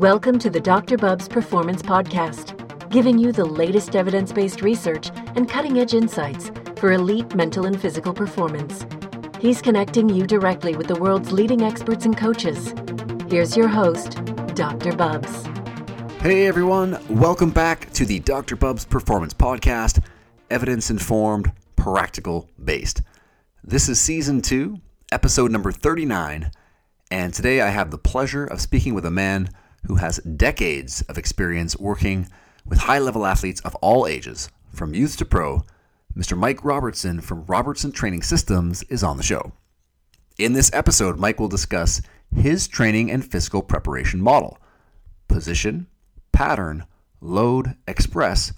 Welcome to the Dr. Bubbs Performance Podcast, giving you the latest evidence based research and cutting edge insights for elite mental and physical performance. He's connecting you directly with the world's leading experts and coaches. Here's your host, Dr. Bubbs. Hey everyone, welcome back to the Dr. Bubbs Performance Podcast, evidence informed, practical based. This is season two, episode number 39, and today I have the pleasure of speaking with a man who has decades of experience working with high level athletes of all ages, from youth to pro. Mr. Mike Robertson from Robertson Training Systems is on the show. In this episode, Mike will discuss his training and physical preparation model, position, pattern, load, express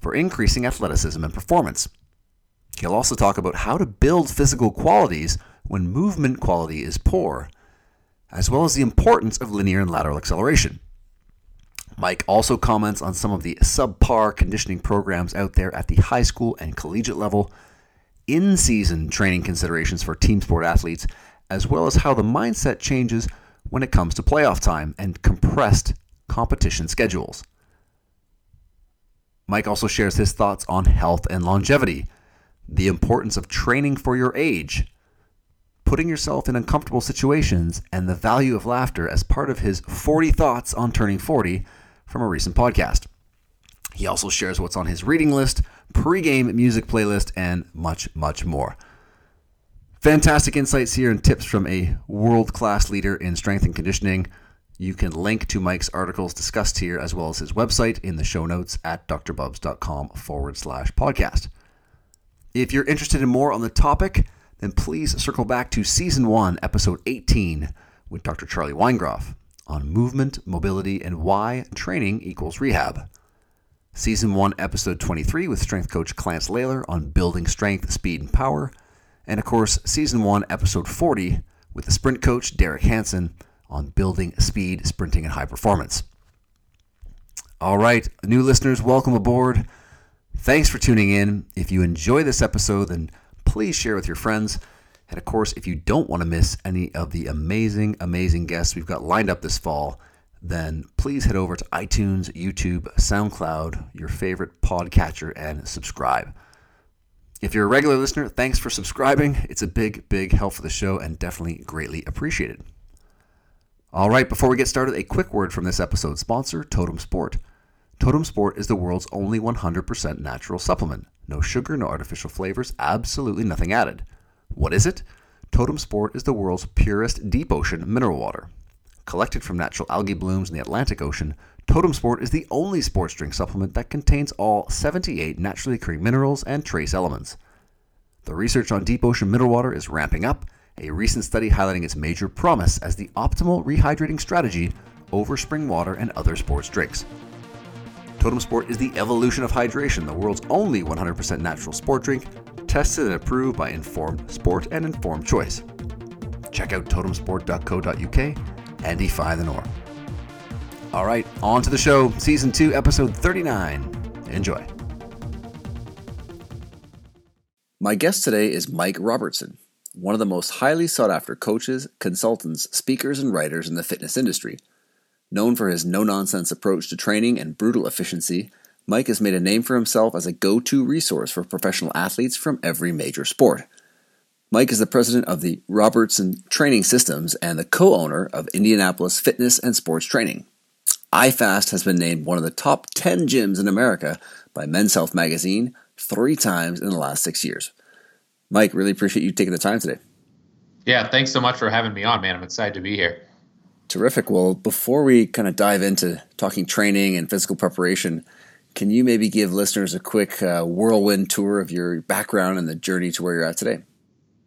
for increasing athleticism and performance. He'll also talk about how to build physical qualities when movement quality is poor as well as the importance of linear and lateral acceleration. Mike also comments on some of the subpar conditioning programs out there at the high school and collegiate level, in season training considerations for team sport athletes, as well as how the mindset changes when it comes to playoff time and compressed competition schedules. Mike also shares his thoughts on health and longevity, the importance of training for your age, putting yourself in uncomfortable situations, and the value of laughter as part of his 40 thoughts on turning 40 from a recent podcast. He also shares what's on his reading list, pre-game music playlist, and much, much more. Fantastic insights here and tips from a world class leader in strength and conditioning. You can link to Mike's articles discussed here as well as his website in the show notes at drbubbs.com forward slash podcast. If you're interested in more on the topic, then please circle back to season one, episode 18, with Dr. Charlie Weingroff on movement, mobility, and why training equals rehab. Season 1, Episode 23 with strength coach Clance Lalor on building strength, speed, and power. And of course, Season 1, Episode 40 with the sprint coach Derek Hansen on building speed, sprinting, and high performance. All right, new listeners, welcome aboard. Thanks for tuning in. If you enjoy this episode, then please share with your friends. And of course, if you don't want to miss any of the amazing, amazing guests we've got lined up this fall, then please head over to iTunes, YouTube, SoundCloud, your favorite podcatcher, and subscribe. If you're a regular listener, thanks for subscribing. It's a big, big help for the show and definitely greatly appreciated. All right, before we get started, a quick word from this episode's sponsor, Totem Sport. Totem Sport is the world's only 100% natural supplement. No sugar, no artificial flavors, absolutely nothing added. What is it? Totem Sport is the world's purest deep ocean mineral water. Collected from natural algae blooms in the Atlantic Ocean, Totem Sport is the only sports drink supplement that contains all 78 naturally occurring minerals and trace elements. The research on deep ocean mineral water is ramping up, a recent study highlighting its major promise as the optimal rehydrating strategy over spring water and other sports drinks. Totem Sport is the evolution of hydration, the world's only 100% natural sport drink, tested and approved by Informed Sport and Informed Choice. Check out totemsport.co.uk and defy the norm. All right, on to the show, season 2, episode 39. Enjoy. My guest today is Mike Robertson, one of the most highly sought after coaches, consultants, speakers, and writers in the fitness industry. Known for his no nonsense approach to training and brutal efficiency, Mike has made a name for himself as a go to resource for professional athletes from every major sport. Mike is the president of the Robertson Training Systems and the co owner of Indianapolis Fitness and Sports Training. iFast has been named one of the top 10 gyms in America by Men's Health magazine three times in the last six years. Mike, really appreciate you taking the time today. Yeah, thanks so much for having me on, man. I'm excited to be here. Terrific. Well, before we kind of dive into talking training and physical preparation, can you maybe give listeners a quick uh, whirlwind tour of your background and the journey to where you're at today?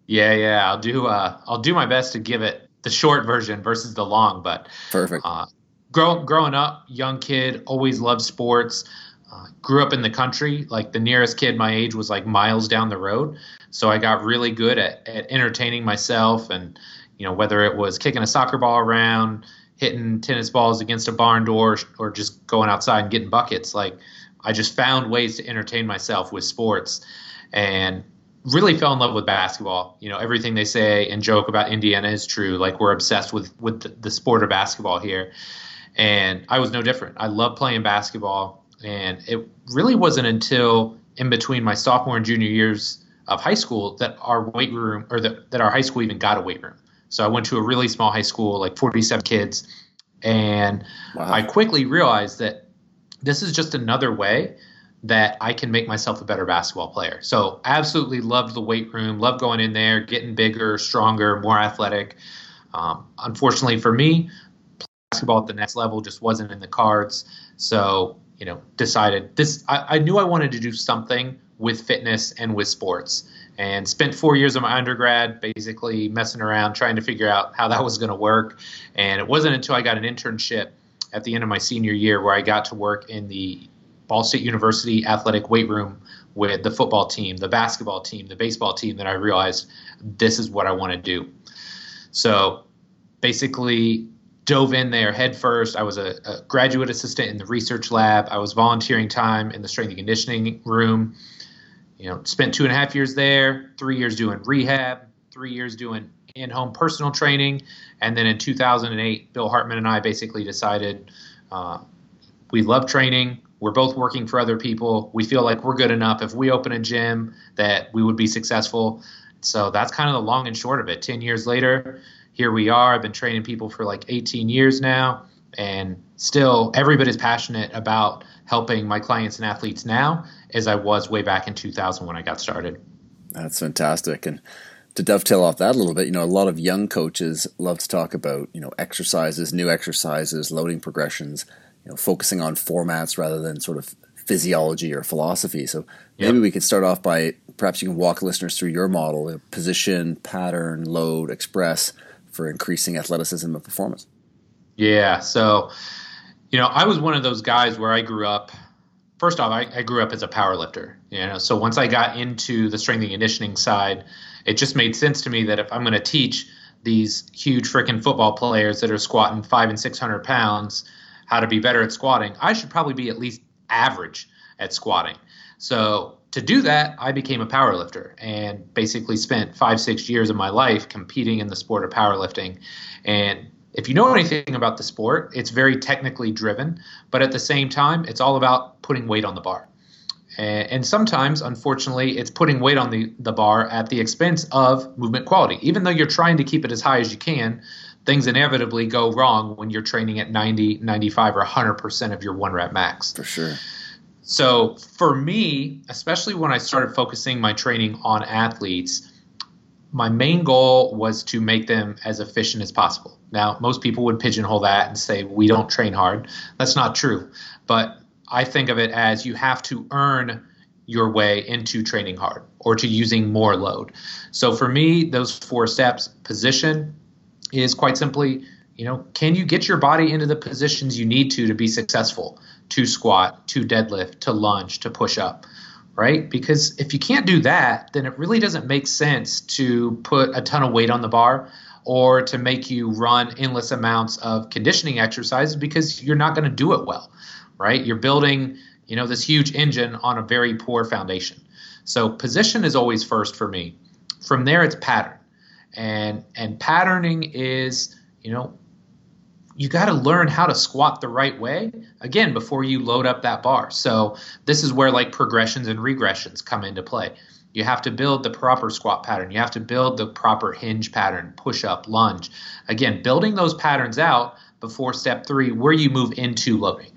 Yeah, yeah, I'll do. Uh, I'll do my best to give it the short version versus the long. But perfect. Uh, grow, growing up, young kid, always loved sports. Uh, grew up in the country. Like the nearest kid my age was like miles down the road. So I got really good at, at entertaining myself and you know, whether it was kicking a soccer ball around, hitting tennis balls against a barn door, or just going outside and getting buckets. Like, I just found ways to entertain myself with sports and really fell in love with basketball. You know, everything they say and joke about Indiana is true. Like, we're obsessed with, with the, the sport of basketball here. And I was no different. I love playing basketball. And it really wasn't until in between my sophomore and junior years of high school that our weight room or that, that our high school even got a weight room. So I went to a really small high school, like 47 kids. And wow. I quickly realized that this is just another way that I can make myself a better basketball player. So absolutely loved the weight room, loved going in there, getting bigger, stronger, more athletic. Um, unfortunately for me, basketball at the next level just wasn't in the cards. So you know, decided this. I, I knew I wanted to do something with fitness and with sports, and spent four years of my undergrad basically messing around trying to figure out how that was going to work. And it wasn't until I got an internship at the end of my senior year where I got to work in the Ball State University athletic weight room with the football team, the basketball team, the baseball team that I realized this is what I want to do. So basically dove in there head first. I was a, a, graduate assistant in the research lab. I was volunteering time in the strength and conditioning room. You know, spent two and a half years there, three years doing rehab, three years doing in-home personal training, and then in 2008, Bill Hartman and I basically decided uh, we love training. We're both working for other people. We feel like we're good enough. If we open a gym, that we would be successful. So that's kind of the long and short of it. Ten years later, here we are. I've been training people for like 18 years now, and still every bit passionate about helping my clients and athletes now as I was way back in 2000 when I got started. That's fantastic. And to dovetail off that a little bit, you know, a lot of young coaches love to talk about, you know, exercises, new exercises, loading progressions, you know, focusing on formats rather than sort of physiology or philosophy. So maybe yep. we could start off by perhaps you can walk listeners through your model, position, pattern, load, express, for increasing athleticism and performance? Yeah. So, you know, I was one of those guys where I grew up. First off, I, I grew up as a power lifter. You know, so once I got into the strength and conditioning side, it just made sense to me that if I'm going to teach these huge freaking football players that are squatting five and six hundred pounds how to be better at squatting, I should probably be at least average at squatting. So to do that, I became a powerlifter and basically spent five, six years of my life competing in the sport of powerlifting. And if you know anything about the sport, it's very technically driven, but at the same time, it's all about putting weight on the bar. And sometimes, unfortunately, it's putting weight on the, the bar at the expense of movement quality. Even though you're trying to keep it as high as you can, things inevitably go wrong when you're training at 90, 95, or 100% of your one rep max. For sure. So for me, especially when I started focusing my training on athletes, my main goal was to make them as efficient as possible. Now, most people would pigeonhole that and say we don't train hard. That's not true. But I think of it as you have to earn your way into training hard or to using more load. So for me, those four steps position is quite simply, you know, can you get your body into the positions you need to to be successful? to squat, to deadlift, to lunge, to push up, right? Because if you can't do that, then it really doesn't make sense to put a ton of weight on the bar or to make you run endless amounts of conditioning exercises because you're not going to do it well, right? You're building, you know, this huge engine on a very poor foundation. So position is always first for me. From there it's pattern. And and patterning is, you know, you got to learn how to squat the right way again before you load up that bar. So this is where like progressions and regressions come into play. You have to build the proper squat pattern. You have to build the proper hinge pattern, push up, lunge. Again, building those patterns out before step 3 where you move into loading.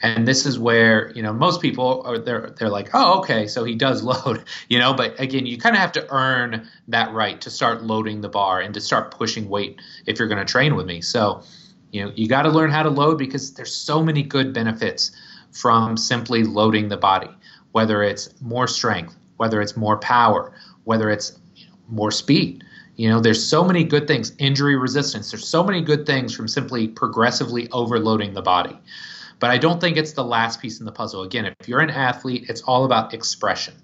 And this is where, you know, most people are they're they're like, "Oh, okay, so he does load." You know, but again, you kind of have to earn that right to start loading the bar and to start pushing weight if you're going to train with me. So, you know, you got to learn how to load because there's so many good benefits from simply loading the body, whether it's more strength, whether it's more power, whether it's more speed. You know, there's so many good things, injury resistance. There's so many good things from simply progressively overloading the body. But I don't think it's the last piece in the puzzle. Again, if you're an athlete, it's all about expression.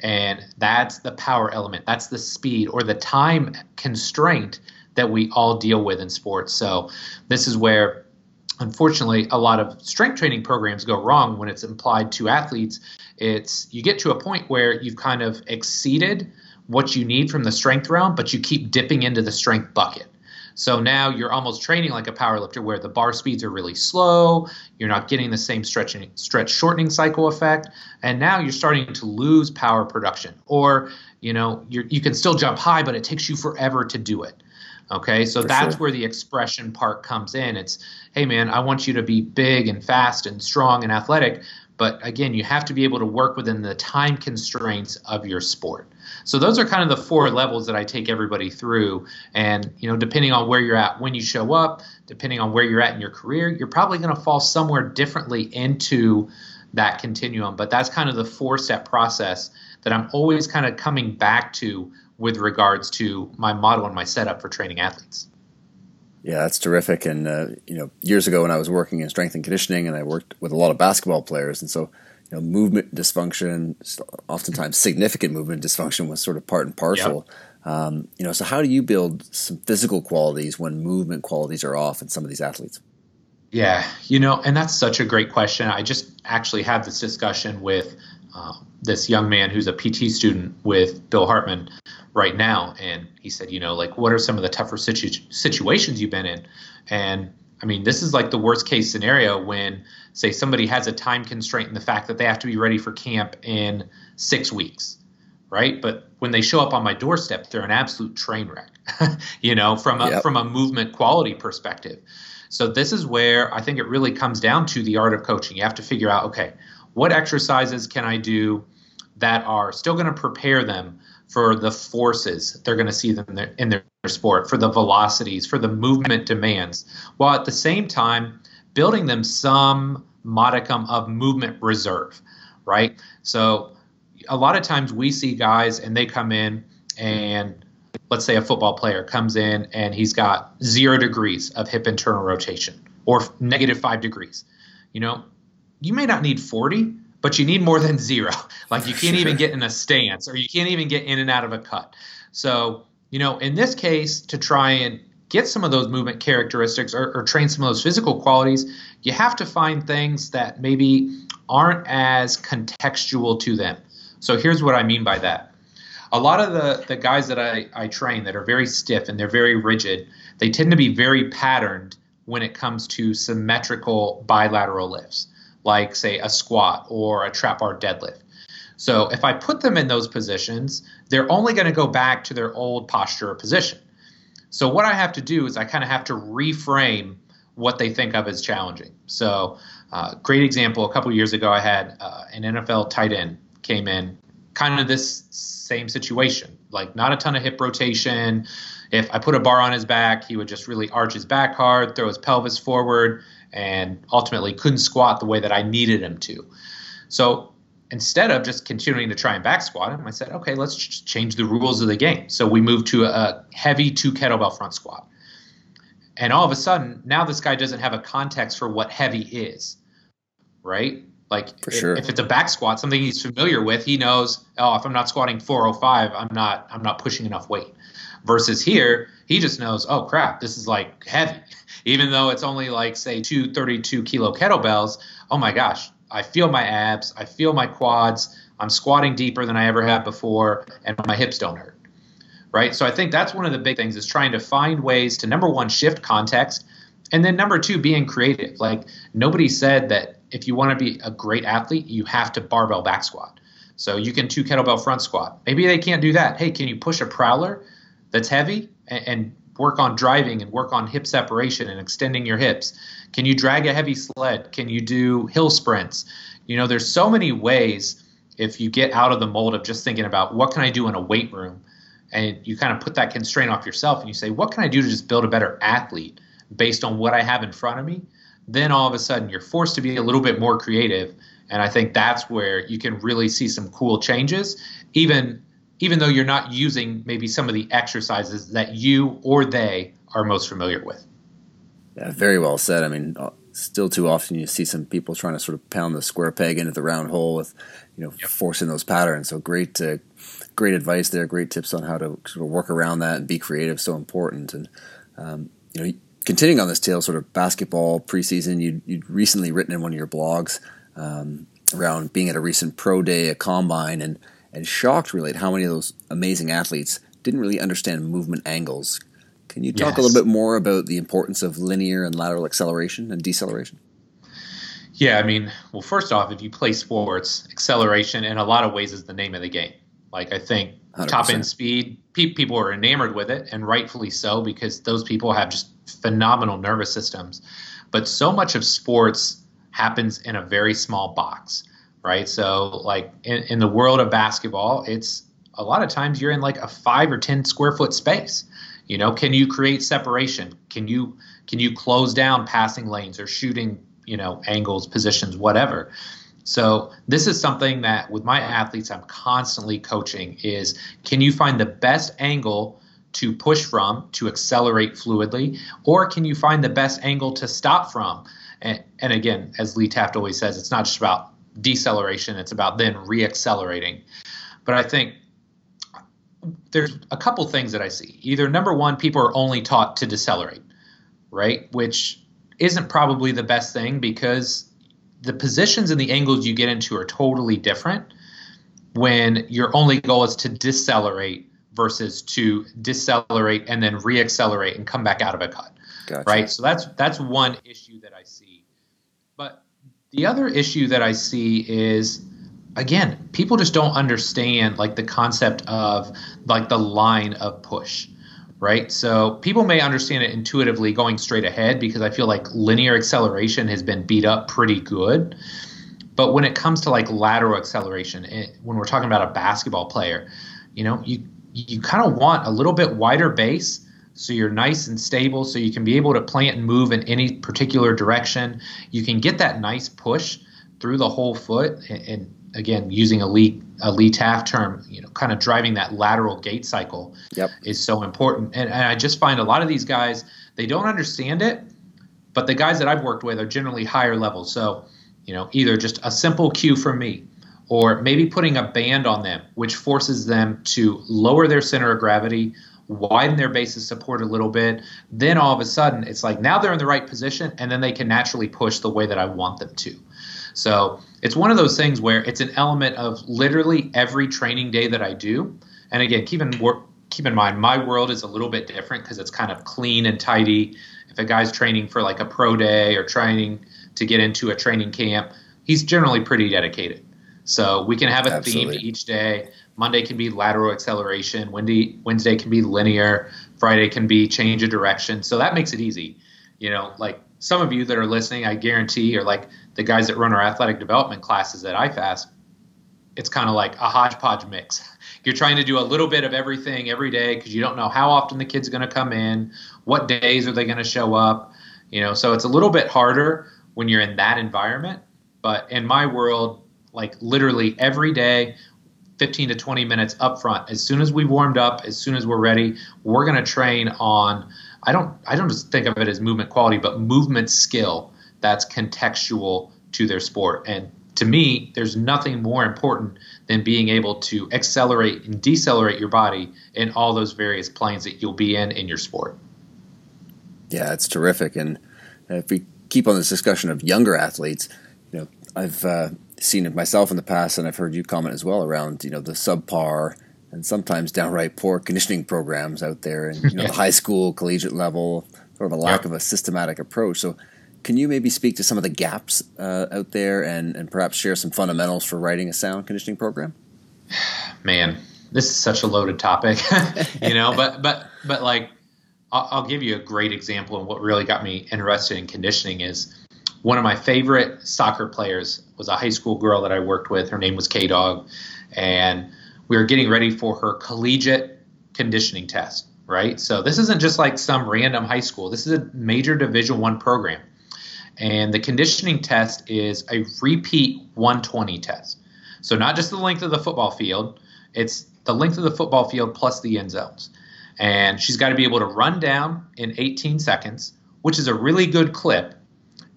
And that's the power element. That's the speed or the time constraint that we all deal with in sports. So this is where unfortunately a lot of strength training programs go wrong when it's implied to athletes. It's you get to a point where you've kind of exceeded what you need from the strength realm, but you keep dipping into the strength bucket. So now you're almost training like a power lifter where the bar speeds are really slow, you're not getting the same stretching stretch shortening cycle effect, and now you're starting to lose power production. Or, you know, you you can still jump high, but it takes you forever to do it. Okay, so For that's sure. where the expression part comes in. It's, hey man, I want you to be big and fast and strong and athletic, but again, you have to be able to work within the time constraints of your sport. So those are kind of the four levels that I take everybody through. And you know, depending on where you're at when you show up, depending on where you're at in your career, you're probably going to fall somewhere differently into that continuum. But that's kind of the four step process that I'm always kind of coming back to with regards to my model and my setup for training athletes. Yeah, that's terrific. And uh, you know, years ago when I was working in strength and conditioning, and I worked with a lot of basketball players, and so you know, movement dysfunction, oftentimes significant movement dysfunction, was sort of part and parcel. Yep. Um, you know, so how do you build some physical qualities when movement qualities are off in some of these athletes? Yeah, you know, and that's such a great question. I just actually had this discussion with uh, this young man who's a PT student with Bill Hartman right now, and he said, you know, like, what are some of the tougher situ- situations you've been in? And I mean, this is like the worst case scenario when, say, somebody has a time constraint and the fact that they have to be ready for camp in six weeks, right? But when they show up on my doorstep, they're an absolute train wreck, you know, from a yep. from a movement quality perspective. So this is where I think it really comes down to the art of coaching. You have to figure out, okay, what exercises can I do that are still going to prepare them for the forces they're going to see them in their, in their sport, for the velocities, for the movement demands, while at the same time building them some modicum of movement reserve, right? So a lot of times we see guys and they come in and let's say a football player comes in and he's got zero degrees of hip internal rotation or negative five degrees. You know, you may not need 40, but you need more than zero. Like you can't even get in a stance or you can't even get in and out of a cut. So, you know, in this case, to try and get some of those movement characteristics or, or train some of those physical qualities, you have to find things that maybe aren't as contextual to them. So here's what I mean by that. A lot of the, the guys that I, I train that are very stiff and they're very rigid, they tend to be very patterned when it comes to symmetrical bilateral lifts like, say, a squat or a trap bar deadlift. So if I put them in those positions, they're only going to go back to their old posture or position. So what I have to do is I kind of have to reframe what they think of as challenging. So, uh, great example. A couple years ago, I had uh, an NFL tight end came in, kind of this same situation, like not a ton of hip rotation. If I put a bar on his back, he would just really arch his back hard, throw his pelvis forward, and ultimately couldn't squat the way that I needed him to. So instead of just continuing to try and back squat him, I said, okay, let's just change the rules of the game. So we moved to a heavy two kettlebell front squat. And all of a sudden, now this guy doesn't have a context for what heavy is, right? Like for sure. if, it's a back squat, something he's familiar with, he knows, oh, if I'm not squatting 405, I'm not I'm not pushing enough weight. Versus here, he just knows, oh crap, this is like heavy. Even though it's only like say two 32 kilo kettlebells, oh my gosh, I feel my abs, I feel my quads, I'm squatting deeper than I ever have before, and my hips don't hurt. Right? So I think that's one of the big things is trying to find ways to number one, shift context, and then number two, being creative. Like nobody said that if you want to be a great athlete, you have to barbell back squat. So you can two kettlebell front squat. Maybe they can't do that. Hey, can you push a prowler that's heavy and, and work on driving and work on hip separation and extending your hips? Can you drag a heavy sled? Can you do hill sprints? You know, there's so many ways if you get out of the mold of just thinking about what can I do in a weight room and you kind of put that constraint off yourself and you say, what can I do to just build a better athlete based on what I have in front of me? Then all of a sudden you're forced to be a little bit more creative. And I think that's where you can really see some cool changes, even even though you're not using maybe some of the exercises that you or they are most familiar with. Yeah, very well said. I mean, uh, still too often you see some people trying to sort of pound the square peg into the round hole with, you know, yep. forcing those patterns. So great, uh, great advice there. Great tips on how to sort of work around that and be creative. So important. And um, you know, continuing on this tale, sort of basketball preseason. You you'd recently written in one of your blogs um, around being at a recent pro day, a combine, and and shocked really at how many of those amazing athletes didn't really understand movement angles. Can you talk yes. a little bit more about the importance of linear and lateral acceleration and deceleration? Yeah, I mean, well, first off, if you play sports, acceleration in a lot of ways is the name of the game. Like, I think 100%. top end speed, pe- people are enamored with it, and rightfully so, because those people have just phenomenal nervous systems. But so much of sports happens in a very small box, right? So, like in, in the world of basketball, it's a lot of times you're in like a five or 10 square foot space. You know, can you create separation? Can you can you close down passing lanes or shooting, you know, angles, positions, whatever? So this is something that with my athletes I'm constantly coaching is can you find the best angle to push from to accelerate fluidly or can you find the best angle to stop from? And, and again, as Lee Taft always says, it's not just about deceleration, it's about then reaccelerating. But I think there's a couple things that I see. Either number one, people are only taught to decelerate, right? Which isn't probably the best thing because the positions and the angles you get into are totally different when your only goal is to decelerate versus to decelerate and then reaccelerate and come back out of a cut. Gotcha. Right? So that's that's one issue that I see. But the other issue that I see is again, people just don't understand like the concept of like the line of push, right? So people may understand it intuitively going straight ahead because I feel like linear acceleration has been beat up pretty good. But when it comes to like lateral acceleration, it, when we're talking about a basketball player, you know, you you kind of want a little bit wider base so you're nice and stable so you can be able to plant and move in any particular direction. You can get that nice push through the whole foot and, and again using a Lee a Lee Taft term, you know, kind of driving that lateral gait cycle yep. is so important. And, and I just find a lot of these guys they don't understand it, but the guys that I've worked with are generally higher level. So, you know, either just a simple cue from me, or maybe putting a band on them, which forces them to lower their center of gravity, widen their base of support a little bit. Then all of a sudden, it's like now they're in the right position, and then they can naturally push the way that I want them to. So it's one of those things where it's an element of literally every training day that I do. And again, keep in keep in mind my world is a little bit different because it's kind of clean and tidy. If a guy's training for like a pro day or training to get into a training camp, he's generally pretty dedicated. So we can have a Absolutely. theme each day. Monday can be lateral acceleration. Wednesday, Wednesday can be linear. Friday can be change of direction. So that makes it easy. You know, like some of you that are listening, I guarantee, are like the guys that run our athletic development classes at IFAST. It's kind of like a hodgepodge mix. You're trying to do a little bit of everything every day because you don't know how often the kid's are going to come in, what days are they going to show up, you know. So it's a little bit harder when you're in that environment. But in my world, like literally every day 15 to 20 minutes up front as soon as we warmed up as soon as we're ready we're going to train on i don't i don't just think of it as movement quality but movement skill that's contextual to their sport and to me there's nothing more important than being able to accelerate and decelerate your body in all those various planes that you'll be in in your sport yeah it's terrific and if we keep on this discussion of younger athletes you know i've uh, seen it myself in the past, and I've heard you comment as well around you know the subpar and sometimes downright poor conditioning programs out there, and you know the high school, collegiate level, sort of a lack yep. of a systematic approach. So, can you maybe speak to some of the gaps uh, out there, and and perhaps share some fundamentals for writing a sound conditioning program? Man, this is such a loaded topic, you know. but but but like, I'll, I'll give you a great example of what really got me interested in conditioning is one of my favorite soccer players was a high school girl that I worked with. Her name was K Dog, and we were getting ready for her collegiate conditioning test. Right, so this isn't just like some random high school. This is a major Division One program, and the conditioning test is a repeat 120 test. So not just the length of the football field, it's the length of the football field plus the end zones. And she's got to be able to run down in 18 seconds, which is a really good clip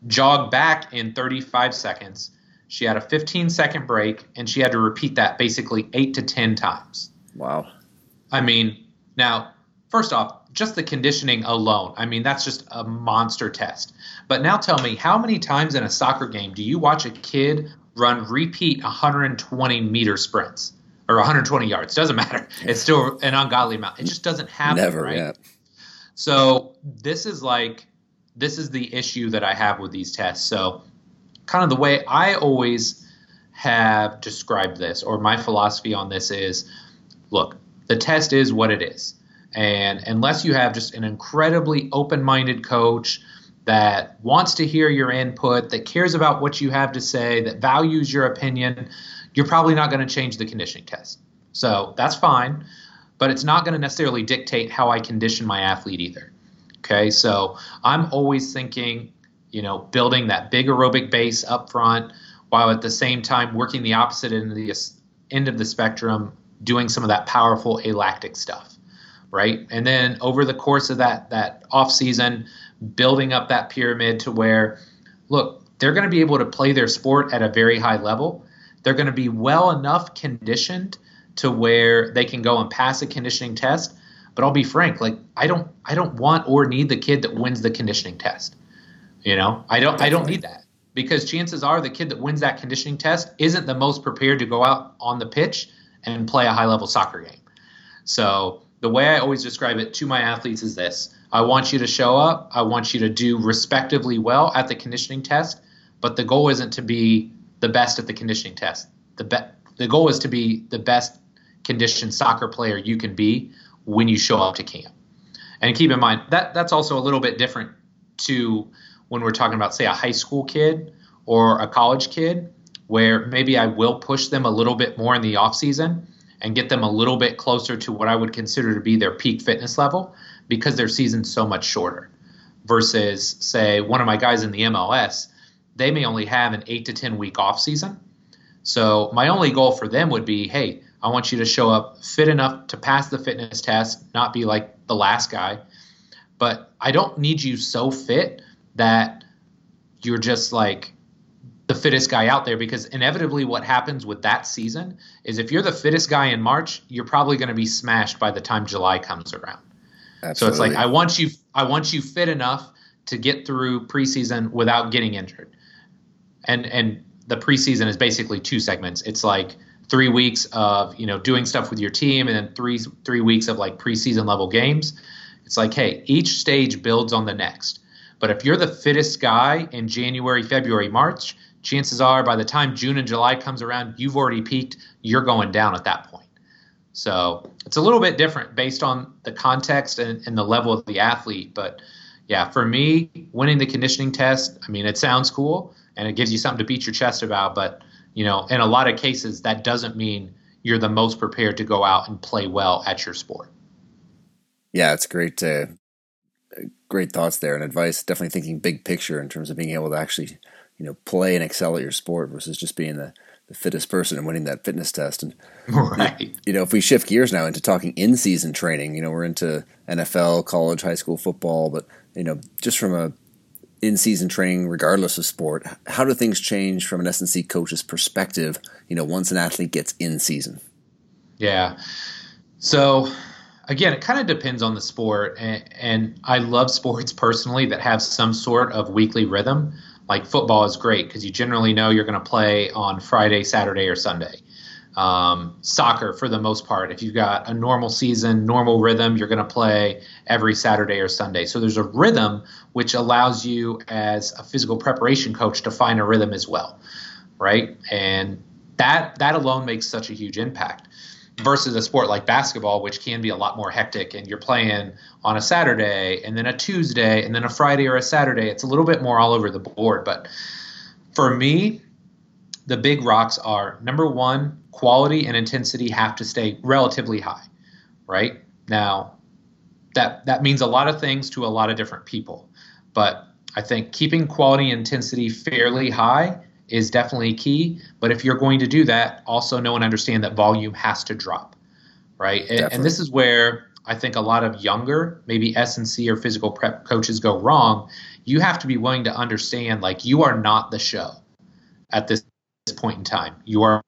jog back in 35 seconds. She had a 15 second break, and she had to repeat that basically eight to 10 times. Wow. I mean, now, first off, just the conditioning alone, I mean, that's just a monster test. But now tell me, how many times in a soccer game do you watch a kid run repeat 120 meter sprints or 120 yards? Doesn't matter. It's still an ungodly amount. It just doesn't happen. Never, right? Yeah. So this is like this is the issue that I have with these tests. So kind of the way I always have described this or my philosophy on this is look, the test is what it is. And unless you have just an incredibly open-minded coach that wants to hear your input, that cares about what you have to say, that values your opinion, you're probably not going to change the conditioning test. So that's fine, but it's not going to necessarily dictate how I condition my athlete either. Okay, so I'm always thinking, you know, building that big aerobic base up front while at the same time working the opposite end of the end of the spectrum, doing some of that powerful alactic stuff, right? And then over the course of that that off season, building up that pyramid to where, look, they're going to be able to play their sport at a very high level. They're going to be well enough conditioned to where they can go and pass a conditioning test. But I'll be frank, like I don't I don't want or need the kid that wins the conditioning test. You know, I don't I don't need that because chances are the kid that wins that conditioning test isn't the most prepared to go out on the pitch and play a high level soccer game. So the way I always describe it to my athletes is this I want you to show up. I want you to do respectively well at the conditioning test, but the goal isn't to be the best at the conditioning test. The be- the goal is to be the best conditioned soccer player you can be when you show up to camp. And keep in mind that that's also a little bit different to when we're talking about say a high school kid or a college kid where maybe I will push them a little bit more in the off season and get them a little bit closer to what I would consider to be their peak fitness level because their season's so much shorter. Versus, say, one of my guys in the MLS, they may only have an eight to 10 week off season. So, my only goal for them would be hey, I want you to show up fit enough to pass the fitness test, not be like the last guy. But I don't need you so fit that you're just like the fittest guy out there because inevitably what happens with that season is if you're the fittest guy in March, you're probably going to be smashed by the time July comes around. Absolutely. So it's like I want you I want you fit enough to get through preseason without getting injured. And and the preseason is basically two segments. It's like three weeks of you know doing stuff with your team, and then three three weeks of like preseason level games. It's like hey, each stage builds on the next. But if you're the fittest guy in January, February, March, chances are by the time June and July comes around, you've already peaked. You're going down at that point. So it's a little bit different based on the context and, and, the level of the athlete. But yeah, for me, winning the conditioning test, I mean, it sounds cool and it gives you something to beat your chest about. But, you know, in a lot of cases, that doesn't mean you're the most prepared to go out and play well at your sport. Yeah, it's great. Uh, great thoughts there and advice. Definitely thinking big picture in terms of being able to actually, you know, play and excel at your sport versus just being the the fittest person and winning that fitness test. And right. you know, if we shift gears now into talking in season training, you know, we're into NFL, college, high school football, but you know, just from a in season training, regardless of sport, how do things change from an S&C coach's perspective? You know, once an athlete gets in season. Yeah. So again, it kind of depends on the sport, and, and I love sports personally that have some sort of weekly rhythm like football is great because you generally know you're going to play on Friday, Saturday, or Sunday. Um, soccer, for the most part, if you've got a normal season, normal rhythm, you're going to play every Saturday or Sunday. So there's a rhythm which allows you, as a physical preparation coach, to find a rhythm as well, right? And that that alone makes such a huge impact versus a sport like basketball, which can be a lot more hectic, and you're playing on a Saturday and then a Tuesday and then a Friday or a Saturday. It's a little bit more all over the board. But for me, the big rocks are number one, quality and intensity have to stay relatively high, right? Now, that that means a lot of things to a lot of different people, but I think keeping quality and intensity fairly high is definitely key. But if you're going to do that, also know and understand that volume has to drop, right? And, and, this is where I think a lot of younger, maybe S and C or physical prep coaches go wrong. You have to be willing to understand, like you are not the show at this, this point in time. You are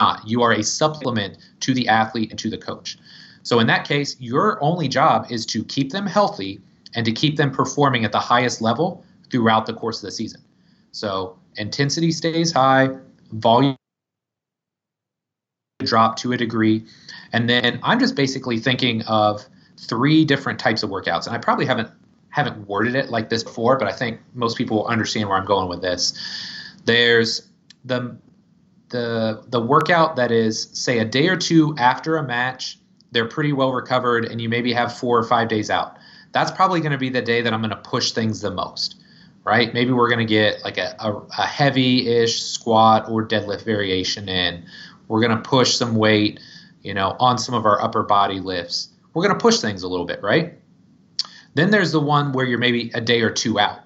not. You are a supplement to the athlete and to the coach. So in that case, your only job is to keep them healthy and to keep them performing at the highest level throughout the course of the season. So intensity stays high, volume drop to a degree, and then I'm just basically thinking of three different types of workouts, and I probably haven't haven't worded it like this before, but I think most people will understand where I'm going with this. There's the the the workout that is say a day or two after a match, they're pretty well recovered, and you maybe have four or five days out. That's probably going to be the day that I'm going to push things the most right? Maybe we're going to get like a, a, a heavy ish squat or deadlift variation in. We're going to push some weight, you know, on some of our upper body lifts. We're going to push things a little bit, right? Then there's the one where you're maybe a day or two out.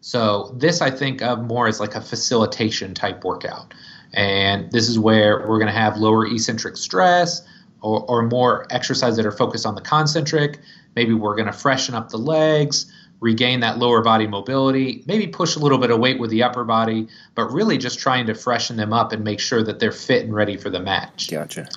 So this I think of more as like a facilitation type workout. And this is where we're going to have lower eccentric stress or, or more exercise that are focused on the concentric. Maybe we're going to freshen up the legs regain that lower body mobility, maybe push a little bit of weight with the upper body, but really just trying to freshen them up and make sure that they're fit and ready for the match. Gotcha.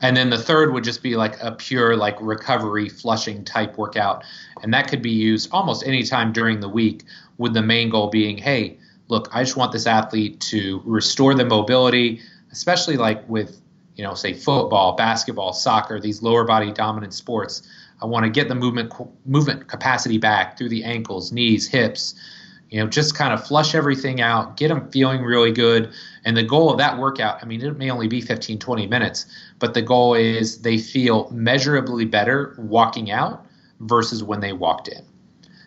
And then the third would just be like a pure like recovery flushing type workout. And that could be used almost any time during the week with the main goal being, hey, look, I just want this athlete to restore the mobility, especially like with, you know, say football, basketball, soccer, these lower body dominant sports I want to get the movement movement capacity back through the ankles, knees, hips. You know, just kind of flush everything out, get them feeling really good. And the goal of that workout, I mean, it may only be 15, 20 minutes, but the goal is they feel measurably better walking out versus when they walked in.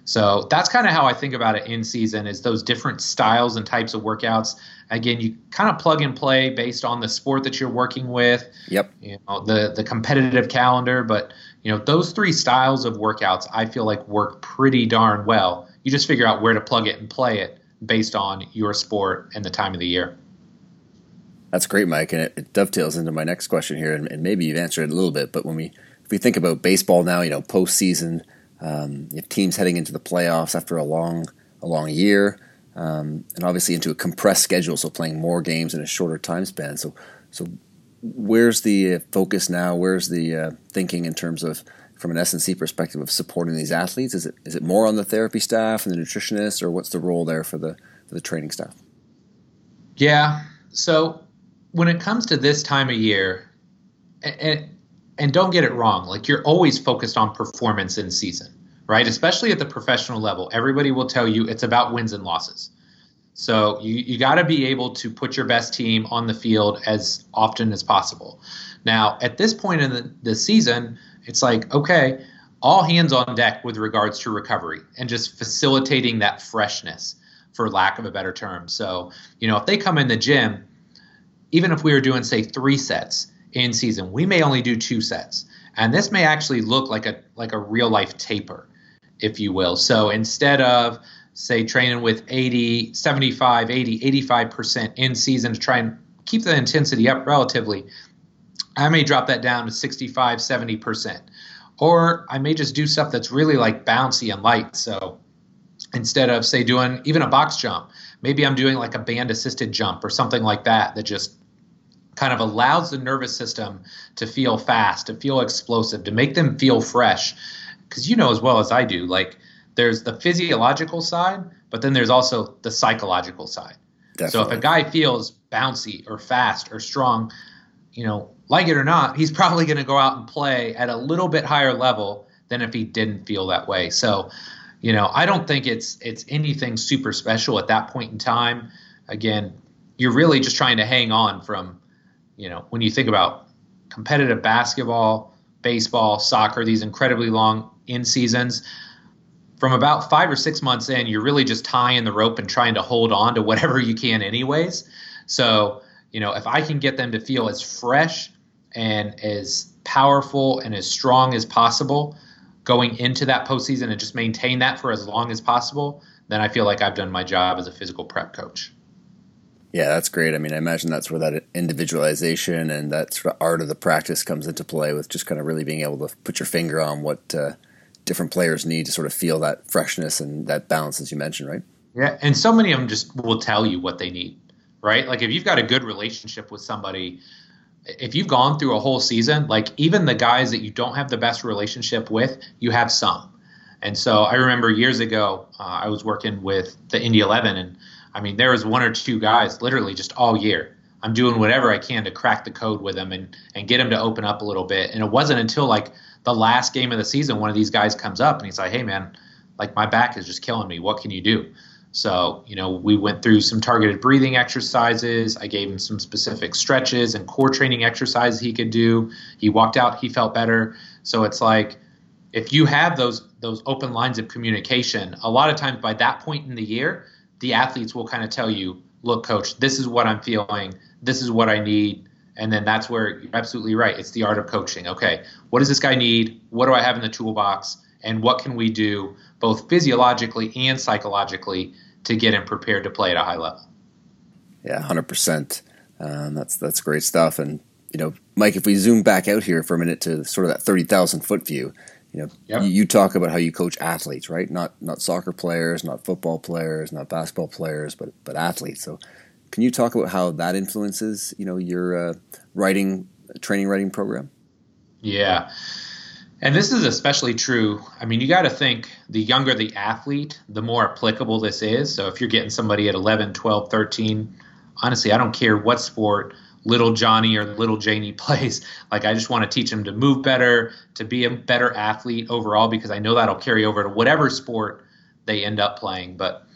So that's kind of how I think about it in season is those different styles and types of workouts. Again, you kind of plug and play based on the sport that you're working with. Yep. You know, the the competitive calendar, but you know, those three styles of workouts I feel like work pretty darn well. You just figure out where to plug it and play it based on your sport and the time of the year. That's great, Mike, and it, it dovetails into my next question here, and, and, maybe you've answered it a little bit. But when we, if we think about baseball now, you know, postseason, um, teams heading into the playoffs after a long, a long year, um, and obviously into a compressed schedule, so playing more games in a shorter time span. So, so where's the focus now? Where's the uh, thinking in terms of, from an S&C perspective, of supporting these athletes? Is it is it more on the therapy staff and the nutritionists, or what's the role there for the for the training staff? Yeah. So when it comes to this time of year, and and don't get it wrong, like you're always focused on performance in season, right? Especially at the professional level, everybody will tell you it's about wins and losses. So you, you got to be able to put your best team on the field as often as possible. Now, at this point in the, the season, it's like, okay, all hands on deck with regards to recovery and just facilitating that freshness, for lack of a better term. So, you know, if they come in the gym, even if we were doing, say, three sets in season, we may only do two sets. And this may actually look like a like a real life taper, if you will. So instead of say training with 80, 75, 80, 85% in season to try and keep the intensity up relatively, I may drop that down to 65, 70%. Or I may just do stuff that's really like bouncy and light. So instead of, say, doing even a box jump, maybe I'm doing like a band assisted jump or something like that that just kind of allows the nervous system to feel fast, to feel explosive, to make them feel fresh. Because you know as well as I do, like there's the physiological side, but then there's also the psychological side. Definitely. So if a guy feels bouncy or fast or strong, you know, like it or not, he's probably going to go out and play at a little bit higher level than if he didn't feel that way. So, you know, I don't think it's it's anything super special at that point in time. Again, you're really just trying to hang on from, you know, when you think about competitive basketball, baseball, soccer, these incredibly long in seasons from about five or six months in, you're really just tying the rope and trying to hold on to whatever you can, anyways. So, you know, if I can get them to feel as fresh and as powerful and as strong as possible going into that postseason and just maintain that for as long as possible, then I feel like I've done my job as a physical prep coach. Yeah, that's great. I mean, I imagine that's where that individualization and that sort of art of the practice comes into play with just kind of really being able to put your finger on what uh, different players need to sort of feel that freshness and that balance, as you mentioned, right? Yeah, and so many of them just will tell you what they need, right? Like if you've got a good relationship with somebody, if you've gone through a whole season, like even the guys that you don't have the best relationship with, you have some. And so I remember years ago, uh, I was working with the Indy 11, and I mean, there was one or two guys literally just all year. I'm doing whatever I can to crack the code with them and and get them to open up a little bit. And it wasn't until like the last game of the season one of these guys comes up and he's like, "Hey man, like my back is just killing me. What can you do?" So, you know, we went through some targeted breathing exercises. I gave him some specific stretches and core training exercises he could do. He walked out, he felt better. So it's like if you have those those open lines of communication, a lot of times by that point in the year, the athletes will kind of tell you, "Look, coach, this is what I'm feeling. This is what I need." And then that's where you're absolutely right. It's the art of coaching. Okay, what does this guy need? What do I have in the toolbox? And what can we do both physiologically and psychologically to get him prepared to play at a high level? Yeah, hundred um, percent. That's that's great stuff. And you know, Mike, if we zoom back out here for a minute to sort of that thirty thousand foot view, you know, yep. you, you, talk about how you coach athletes, right? Not not soccer players, not football players, not basketball players, but but athletes. So, can you talk about how that influences, you know, your uh, writing training writing program? Yeah. And this is especially true. I mean, you got to think the younger the athlete, the more applicable this is. So if you're getting somebody at 11, 12, 13, honestly, I don't care what sport little Johnny or little Janie plays. Like, I just want to teach them to move better, to be a better athlete overall, because I know that'll carry over to whatever sport they end up playing. But,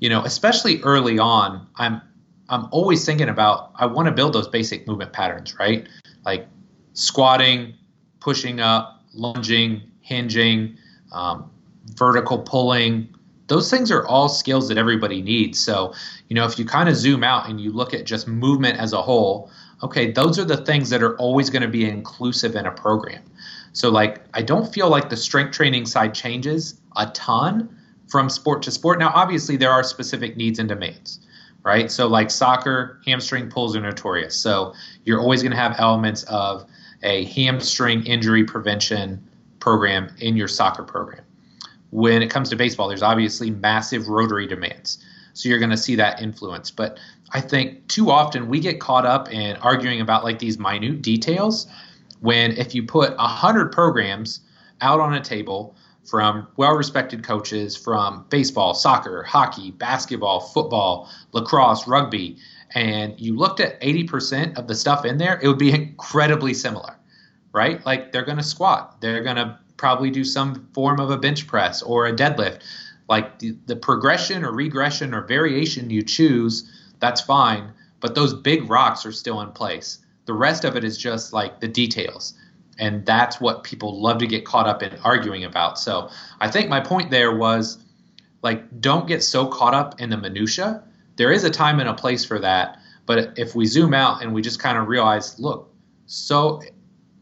you know, especially early on, I'm I'm always thinking about I want to build those basic movement patterns, right? Like squatting, pushing up, lunging, hinging, um, vertical pulling. Those things are all skills that everybody needs. So, you know, if you kind of zoom out and you look at just movement as a whole, okay, those are the things that are always going to be inclusive in a program. So, like, I don't feel like the strength training side changes a ton from sport to sport. Now, obviously, there are specific needs and demands, right? So, like soccer, hamstring pulls are notorious. So, you're always going to have elements of a hamstring injury prevention program in your soccer program. When it comes to baseball, there's obviously massive rotary demands. So you're going to see that influence. But I think too often we get caught up in arguing about like these minute details when if you put 100 programs out on a table from well respected coaches from baseball, soccer, hockey, basketball, football, lacrosse, rugby, and you looked at 80% of the stuff in there, it would be incredibly similar, right? Like they're going to squat, they're going to probably do some form of a bench press or a deadlift. Like the, the progression or regression or variation you choose, that's fine, but those big rocks are still in place. The rest of it is just like the details. And that's what people love to get caught up in arguing about. So I think my point there was like, don't get so caught up in the minutia there is a time and a place for that. But if we zoom out and we just kind of realize, look, so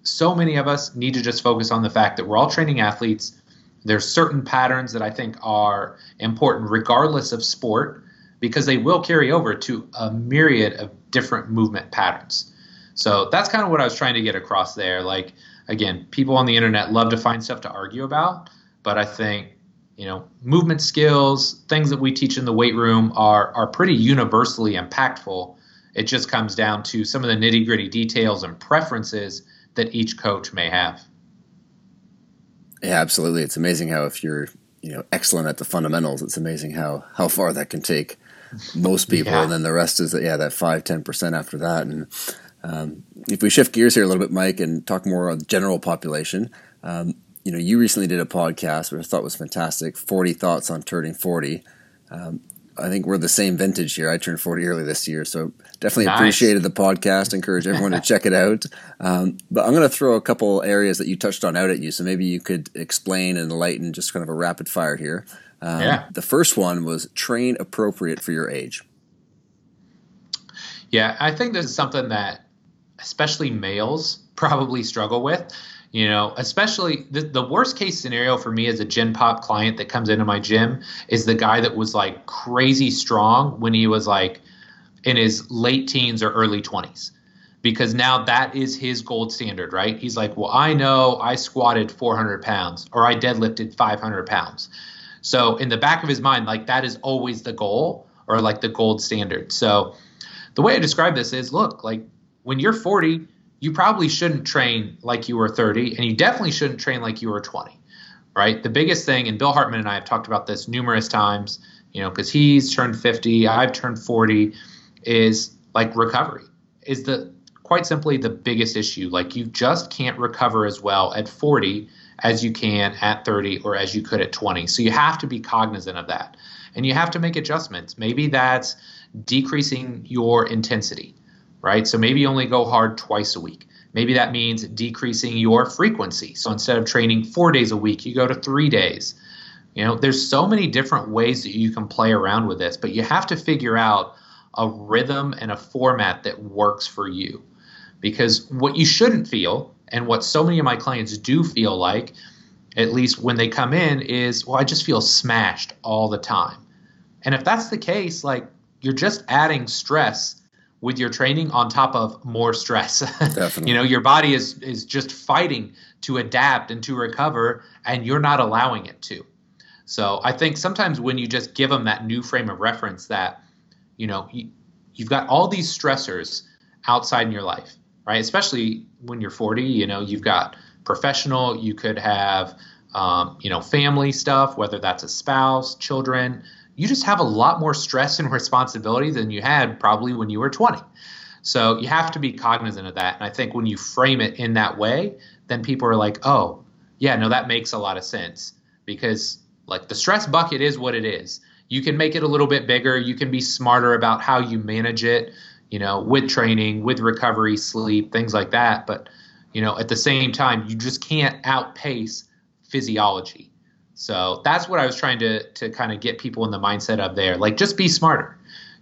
so many of us need to just focus on the fact that we're all training athletes. There's certain patterns that I think are important regardless of sport because they will carry over to a myriad of different movement patterns. So that's kind of what I was trying to get across there. Like again, people on the internet love to find stuff to argue about, but I think you know, movement skills, things that we teach in the weight room are are pretty universally impactful. It just comes down to some of the nitty gritty details and preferences that each coach may have. Yeah, absolutely. It's amazing how if you're you know excellent at the fundamentals, it's amazing how how far that can take most people, yeah. and then the rest is yeah that five ten percent after that. And um, if we shift gears here a little bit, Mike, and talk more on the general population. Um, you know, you recently did a podcast, which I thought was fantastic 40 thoughts on turning 40. Um, I think we're the same vintage here. I turned 40 early this year, so definitely nice. appreciated the podcast. Encourage everyone to check it out. Um, but I'm going to throw a couple areas that you touched on out at you, so maybe you could explain and enlighten just kind of a rapid fire here. Um, yeah. The first one was train appropriate for your age. Yeah, I think this is something that especially males probably struggle with you know, especially the, the worst case scenario for me as a Gen Pop client that comes into my gym is the guy that was like crazy strong when he was like in his late teens or early 20s. Because now that is his gold standard, right? He's like, well, I know I squatted 400 pounds or I deadlifted 500 pounds. So in the back of his mind, like that is always the goal or like the gold standard. So the way I describe this is look, like when you're 40, you probably shouldn't train like you were 30, and you definitely shouldn't train like you were 20, right? The biggest thing, and Bill Hartman and I have talked about this numerous times, you know, because he's turned 50, I've turned 40, is like recovery. is the quite simply the biggest issue. Like you just can't recover as well at 40 as you can at 30 or as you could at 20. So you have to be cognizant of that. And you have to make adjustments. Maybe that's decreasing your intensity, right? So maybe you only go hard twice a week. Maybe that means decreasing your frequency. So instead of training four days a week, you go to three days. You know, there's so many different ways that you can play around with this, but you have to figure out a rhythm and a format that works for you. Because what you shouldn't feel, and what so many of my clients do feel like, at least when they come in, is, well, I just feel smashed all the time. And if that's the case, like you're just adding stress with your training on top of more stress. Definitely. you know, your body is is just fighting to adapt and to recover and you're not allowing it to. So, I think sometimes when you just give them that new frame of reference that you know, you, you've got all these stressors outside in your life, right? Especially when you're 40, you know, you've got professional, you could have um, you know, family stuff, whether that's a spouse, children, you just have a lot more stress and responsibility than you had probably when you were 20. So you have to be cognizant of that. And I think when you frame it in that way, then people are like, oh, yeah, no, that makes a lot of sense because like the stress bucket is what it is. You can make it a little bit bigger. You can be smarter about how you manage it, you know, with training, with recovery, sleep, things like that. But, you know, at the same time, you just can't outpace physiology. So that's what I was trying to to kind of get people in the mindset of there. Like just be smarter.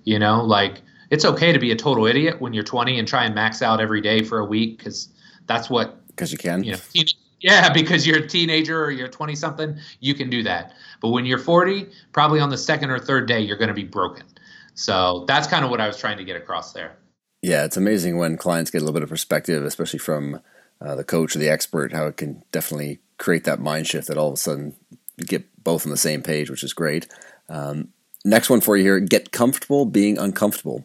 You know, like it's okay to be a total idiot when you're 20 and try and max out every day for a week because that's what because you can. You know, teen- yeah, because you're a teenager or you're 20 something, you can do that. But when you're 40, probably on the second or third day, you're going to be broken. So that's kind of what I was trying to get across there. Yeah, it's amazing when clients get a little bit of perspective, especially from uh, the coach or the expert, how it can definitely create that mind shift that all of a sudden get both on the same page, which is great. Um, next one for you here get comfortable being uncomfortable.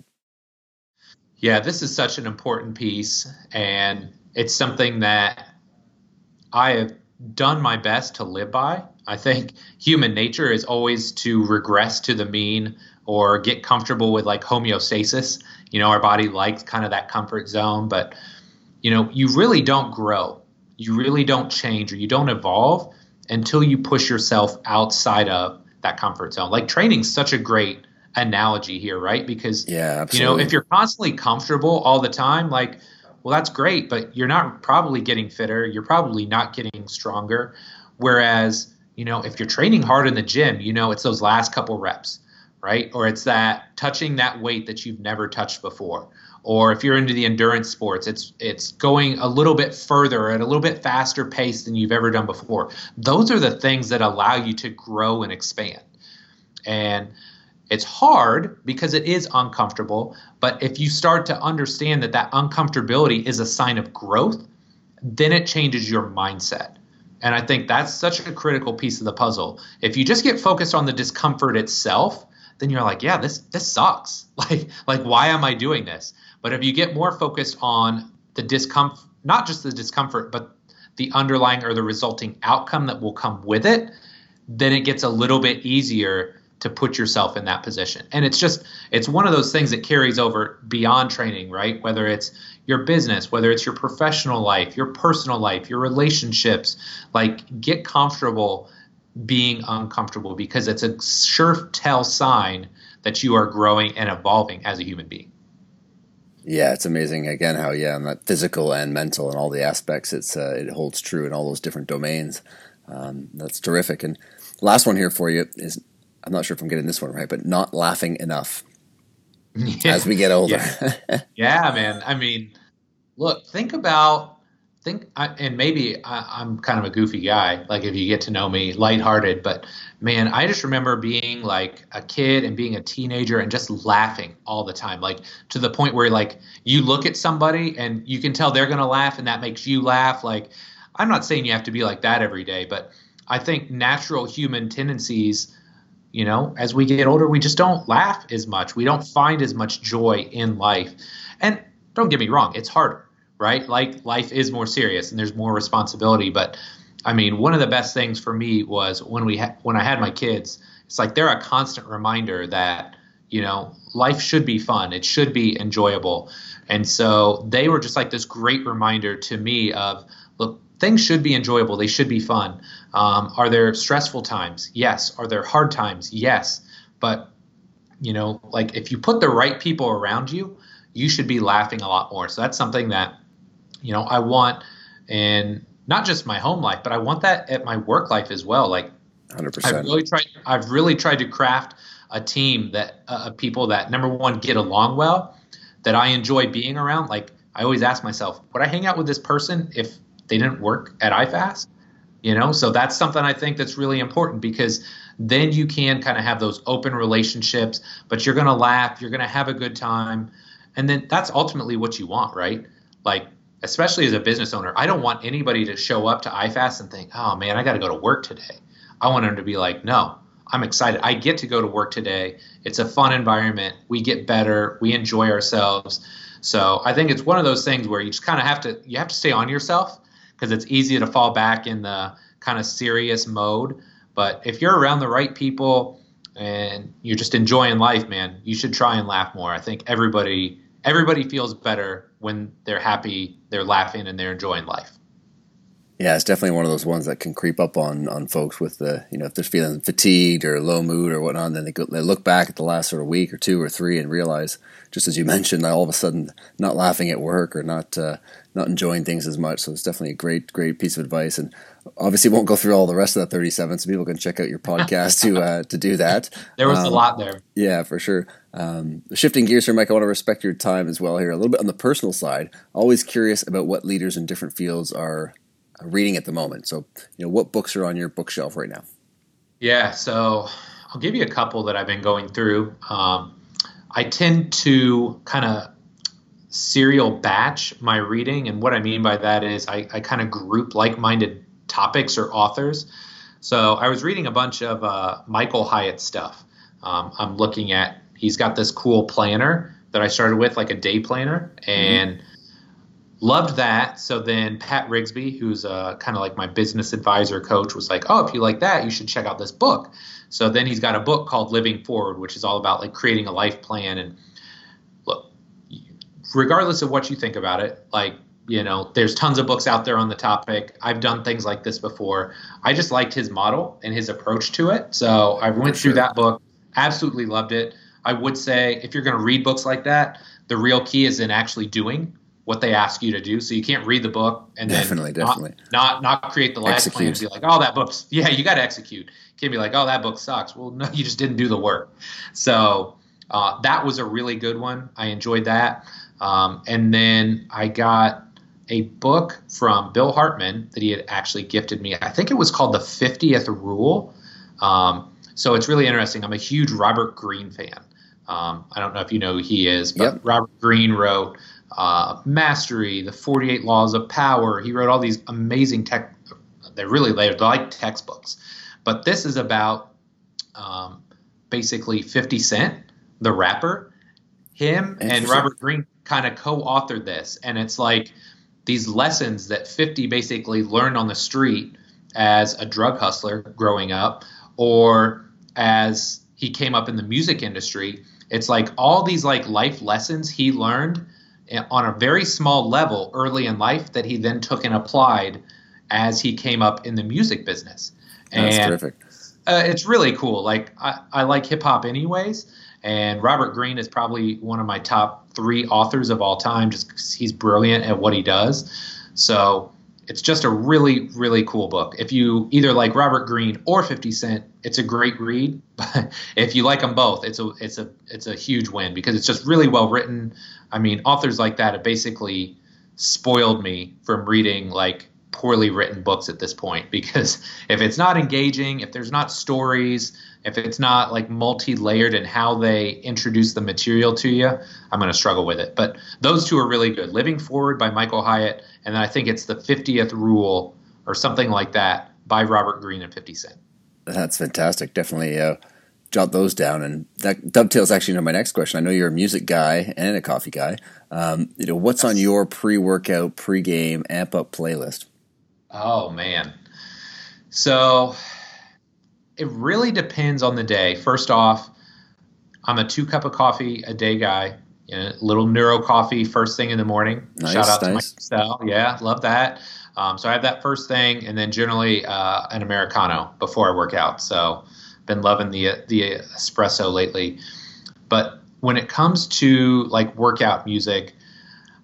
Yeah, this is such an important piece, and it's something that I have done my best to live by. I think human nature is always to regress to the mean or get comfortable with like homeostasis. You know, our body likes kind of that comfort zone, but you know, you really don't grow. You really don't change or you don't evolve until you push yourself outside of that comfort zone. Like training's such a great analogy here, right? Because yeah, absolutely. you know, if you're constantly comfortable all the time, like well that's great, but you're not probably getting fitter, you're probably not getting stronger. Whereas, you know, if you're training hard in the gym, you know, it's those last couple reps, right? Or it's that touching that weight that you've never touched before or if you're into the endurance sports, it's it's going a little bit further at a little bit faster pace than you've ever done before. Those are the things that allow you to grow and expand. And it's hard because it is uncomfortable, but if you start to understand that that uncomfortability is a sign of growth, then it changes your mindset. And I think that's such a critical piece of the puzzle. If you just get focused on the discomfort itself, then you're like, yeah, this this sucks. Like like why am I doing this? But if you get more focused on the discomfort, not just the discomfort, but the underlying or the resulting outcome that will come with it, then it gets a little bit easier to put yourself in that position. And it's just, it's one of those things that carries over beyond training, right? Whether it's your business, whether it's your professional life, your personal life, your relationships, like get comfortable being uncomfortable because it's a sure tell sign that you are growing and evolving as a human being. Yeah, it's amazing again how yeah, and that physical and mental and all the aspects it's uh, it holds true in all those different domains. Um, that's terrific. And last one here for you is I'm not sure if I'm getting this one right, but not laughing enough yeah. as we get older. Yeah. yeah, man. I mean, look, think about think, I, and maybe I, am kind of a goofy guy. Like if you get to know me, lighthearted. But man, I just remember being like a kid and being a teenager and just laughing all the time, like to the point where like you look at somebody and you can tell they're gonna laugh, and that makes you laugh. Like I'm not saying you have to be like that every day, but I think natural human tendencies. You know, as we get older, we just don't laugh as much. We don't find as much joy in life. And don't get me wrong, it's harder right? Like life is more serious and there's more responsibility. But I mean, one of the best things for me was when we ha- when I had my kids. It's like they're a constant reminder that you know, life should be fun. It should be enjoyable. And so they were just like this great reminder to me of look, things should be enjoyable. They should be fun. Um, are there stressful times? Yes. Are there hard times? Yes. But, you know, like if you put the right people around you, you should be laughing a lot more. So that's something that, you know, I want and not just my home life, but I want that at my work life as well. Like, 100%. I've really tried. I've really tried to craft a team that uh, people that number one get along well, that I enjoy being around. Like I always ask myself, would I hang out with this person if they didn't work at iFast? You know, so that's something I think that's really important because then you can kind of have those open relationships, but you're going to laugh, you're going to have a good time, and then that's ultimately what you want, right? Like especially as a business owner, I don't want anybody to show up to iFast and think, "Oh man, I got to go to work today." I want them to be like, "No, I'm excited. I get to go to work today. It's a fun environment. We get better. We enjoy ourselves." So I think it's one of those things where you just kind of have to you have to stay on yourself because it's easy to fall back in the kind of serious mode. But if you're around the right people and you're just enjoying life, man, you should try and laugh more. I think everybody everybody feels better when they're happy, they're laughing, and they're enjoying life. Yeah, it's definitely one of those ones that can creep up on on folks with the you know if they're feeling fatigued or low mood or whatnot. Then they go, they look back at the last sort of week or two or three and realize, just as you mentioned, all of a sudden not laughing at work or not uh, not enjoying things as much. So it's definitely a great great piece of advice. And obviously won't go through all the rest of that 37 so people can check out your podcast to uh, to do that. There was um, a lot there. yeah for sure. Um, shifting gears here mike i want to respect your time as well here. A little bit on the personal side always curious about what leaders in different fields are reading at the moment. So you know what books are on your bookshelf right now? Yeah so i'll give you a couple that i've been going through. Um, i tend to kind of serial batch my reading and what i mean by that is i, I kind of group like-minded topics or authors. So I was reading a bunch of uh, Michael Hyatt stuff. Um, I'm looking at, he's got this cool planner that I started with, like a day planner, and mm-hmm. loved that. So then Pat Rigsby, who's uh, kind of like my business advisor coach, was like, oh, if you like that, you should check out this book. So then he's got a book called Living Forward, which is all about like creating a life plan. And look, regardless of what you think about it, like you know there's tons of books out there on the topic. I've done things like this before. I just liked his model and his approach to it. So i went through that book absolutely loved it. I would say if you're going to read books like that the real key is in actually doing what they ask you to do. So you can't read the book and definitely definitely not, not not create the life plan and be like oh that book's yeah you got to execute. You can't be like oh that book sucks. Well no you just didn't do the work. So uh, that was a really good one. I enjoyed that. Um, and then i got a book from Bill Hartman that he had actually gifted me. I think it was called The 50th Rule. Um, so it's really interesting. I'm a huge Robert Greene fan. Um, I don't know if you know who he is, but yep. Robert Greene wrote uh, Mastery, The 48 Laws of Power. He wrote all these amazing tech. They're really they're like textbooks, but this is about um, basically 50 Cent, the rapper. Him and Robert Greene kind of co-authored this, and it's like these lessons that 50 basically learned on the street as a drug hustler growing up or as he came up in the music industry it's like all these like life lessons he learned on a very small level early in life that he then took and applied as he came up in the music business That's and terrific. Uh, it's really cool like i, I like hip-hop anyways and robert greene is probably one of my top three authors of all time just because he's brilliant at what he does. So it's just a really, really cool book. If you either like Robert Greene or 50 Cent, it's a great read. But if you like them both, it's a it's a it's a huge win because it's just really well written. I mean, authors like that have basically spoiled me from reading like poorly written books at this point because if it's not engaging, if there's not stories, if it's not like multi-layered in how they introduce the material to you, I'm going to struggle with it. But those two are really good. Living Forward by Michael Hyatt, and then I think it's the 50th Rule or something like that by Robert Greene and 50 Cent. That's fantastic. Definitely uh, jot those down, and that dovetails actually into my next question. I know you're a music guy and a coffee guy. Um, you know, what's on your pre-workout, pre-game amp up playlist? Oh man. So it really depends on the day. First off, I'm a two cup of coffee a day guy. You know, little neuro coffee first thing in the morning. Nice, Shout out nice. to my style. Yeah, love that. Um, so I have that first thing, and then generally uh, an americano before I work out. So been loving the the espresso lately. But when it comes to like workout music,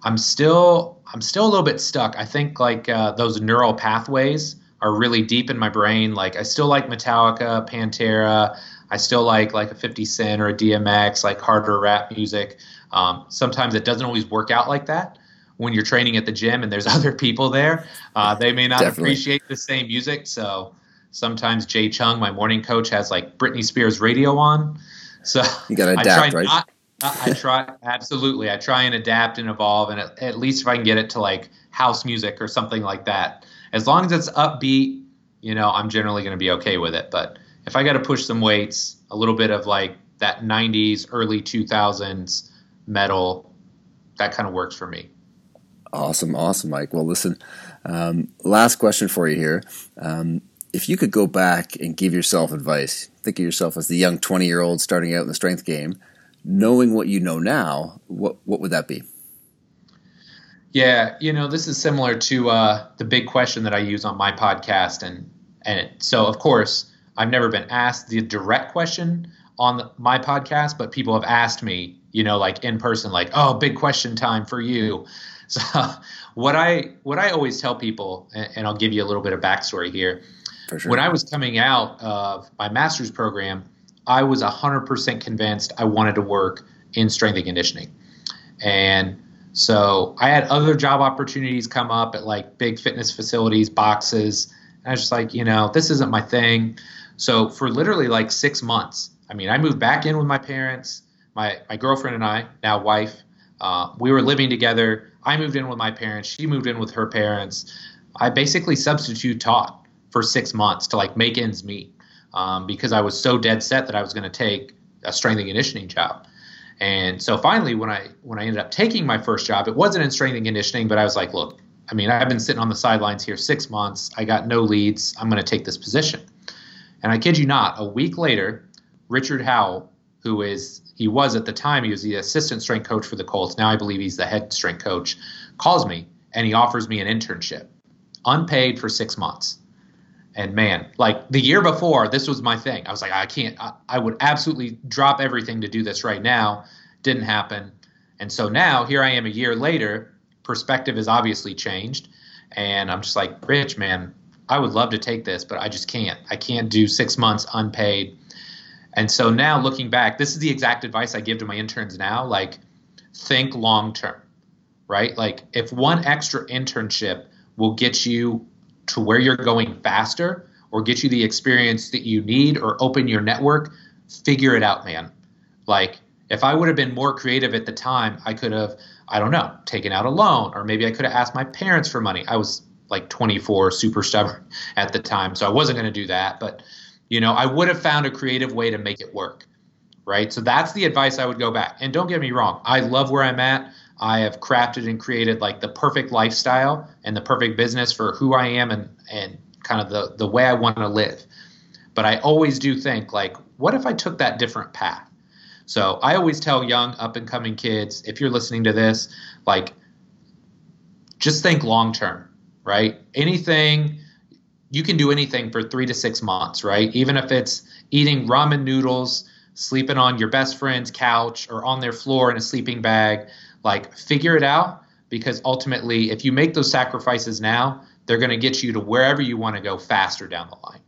I'm still I'm still a little bit stuck. I think like uh, those neural pathways are really deep in my brain. Like I still like Metallica, Pantera. I still like like a 50 Cent or a DMX, like harder rap music. Um, sometimes it doesn't always work out like that when you're training at the gym and there's other people there. Uh, they may not Definitely. appreciate the same music. So sometimes Jay Chung, my morning coach, has like Britney Spears radio on. So You gotta I try right? not. I I try absolutely. I try and adapt and evolve, and at, at least if I can get it to like house music or something like that, as long as it's upbeat, you know, I'm generally going to be okay with it. But if I got to push some weights, a little bit of like that '90s, early 2000s metal, that kind of works for me. Awesome, awesome, Mike. Well, listen, um, last question for you here. Um, if you could go back and give yourself advice, think of yourself as the young 20 year old starting out in the strength game, knowing what you know now, what, what would that be? Yeah, you know, this is similar to uh, the big question that I use on my podcast, and and it, so of course I've never been asked the direct question on the, my podcast, but people have asked me, you know, like in person, like, oh, big question time for you. So what I what I always tell people, and, and I'll give you a little bit of backstory here. For sure. When I was coming out of my master's program, I was 100% convinced I wanted to work in strength and conditioning. And so I had other job opportunities come up at like big fitness facilities, boxes. And I was just like, you know, this isn't my thing. So for literally like six months, I mean, I moved back in with my parents, my, my girlfriend and I, now wife, uh, we were living together. I moved in with my parents. She moved in with her parents. I basically substitute taught for six months to like make ends meet um, because I was so dead set that I was going to take a strength and conditioning job. And so finally, when I when I ended up taking my first job, it wasn't in strength and conditioning, but I was like, look, I mean, I've been sitting on the sidelines here six months. I got no leads. I'm going to take this position. And I kid you not, a week later, Richard Howell, who is he was at the time he was the assistant strength coach for the Colts. Now I believe he's the head strength coach. Calls me and he offers me an internship, unpaid for six months. And man, like the year before, this was my thing. I was like, I can't. I, I would absolutely drop everything to do this right now. Didn't happen. And so now here I am a year later. Perspective has obviously changed, and I'm just like, Rich, man, I would love to take this, but I just can't. I can't do six months unpaid. And so now looking back, this is the exact advice I give to my interns now. Like, think long term, right? Like, if one extra internship will get you to where you're going faster or get you the experience that you need or open your network, figure it out, man. Like, if I would have been more creative at the time, I could have, I don't know, taken out a loan, or maybe I could have asked my parents for money. I was like 24, super stubborn at the time, so I wasn't going to do that. But, you know, I would have found a creative way to make it work, right? So that's the advice I would go back. And don't get me wrong, I love where I'm at. I have crafted and created like the perfect lifestyle and the perfect business for who I am and, and kind of the, the way I want to live. But I always do think like, what if I took that different path? So I always tell young up and coming kids, if you're listening to this, like just think long term, right? Anything you can do anything for three to six months, right? Even if it's eating ramen noodles, sleeping on your best friend's couch or on their floor in a sleeping bag, like figure it out because ultimately, if you make those sacrifices now, they're going to get you to wherever you want to go faster down the line.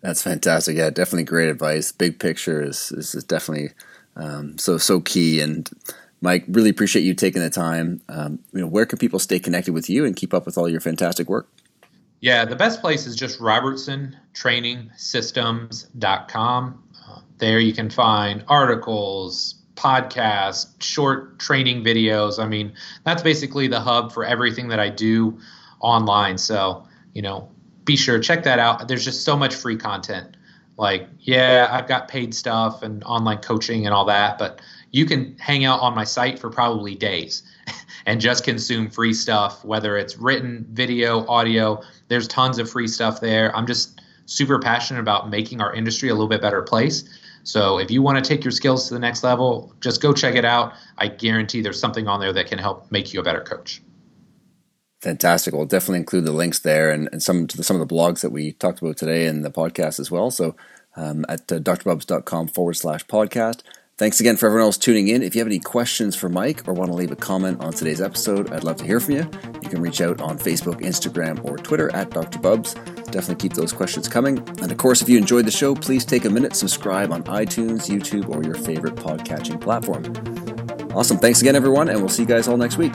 That's fantastic. Yeah, definitely great advice. Big picture is is, is definitely um, so so key. And Mike, really appreciate you taking the time. Um, you know, where can people stay connected with you and keep up with all your fantastic work? Yeah, the best place is just robertsontrainingsystems.com. Uh, there you can find articles, podcasts, short training videos. I mean, that's basically the hub for everything that I do online. So, you know, be sure check that out. There's just so much free content. Like, yeah, I've got paid stuff and online coaching and all that, but you can hang out on my site for probably days and just consume free stuff, whether it's written, video, audio. There's tons of free stuff there. I'm just super passionate about making our industry a little bit better place. So if you want to take your skills to the next level, just go check it out. I guarantee there's something on there that can help make you a better coach. Fantastic. We'll definitely include the links there and, and some the, some of the blogs that we talked about today in the podcast as well. So um, at uh, drbubbs.com forward slash podcast. Thanks again for everyone else tuning in. If you have any questions for Mike or want to leave a comment on today's episode, I'd love to hear from you. You can reach out on Facebook, Instagram, or Twitter at Dr. Bubbs. Definitely keep those questions coming. And of course, if you enjoyed the show, please take a minute, subscribe on iTunes, YouTube, or your favorite podcatching platform. Awesome. Thanks again, everyone, and we'll see you guys all next week.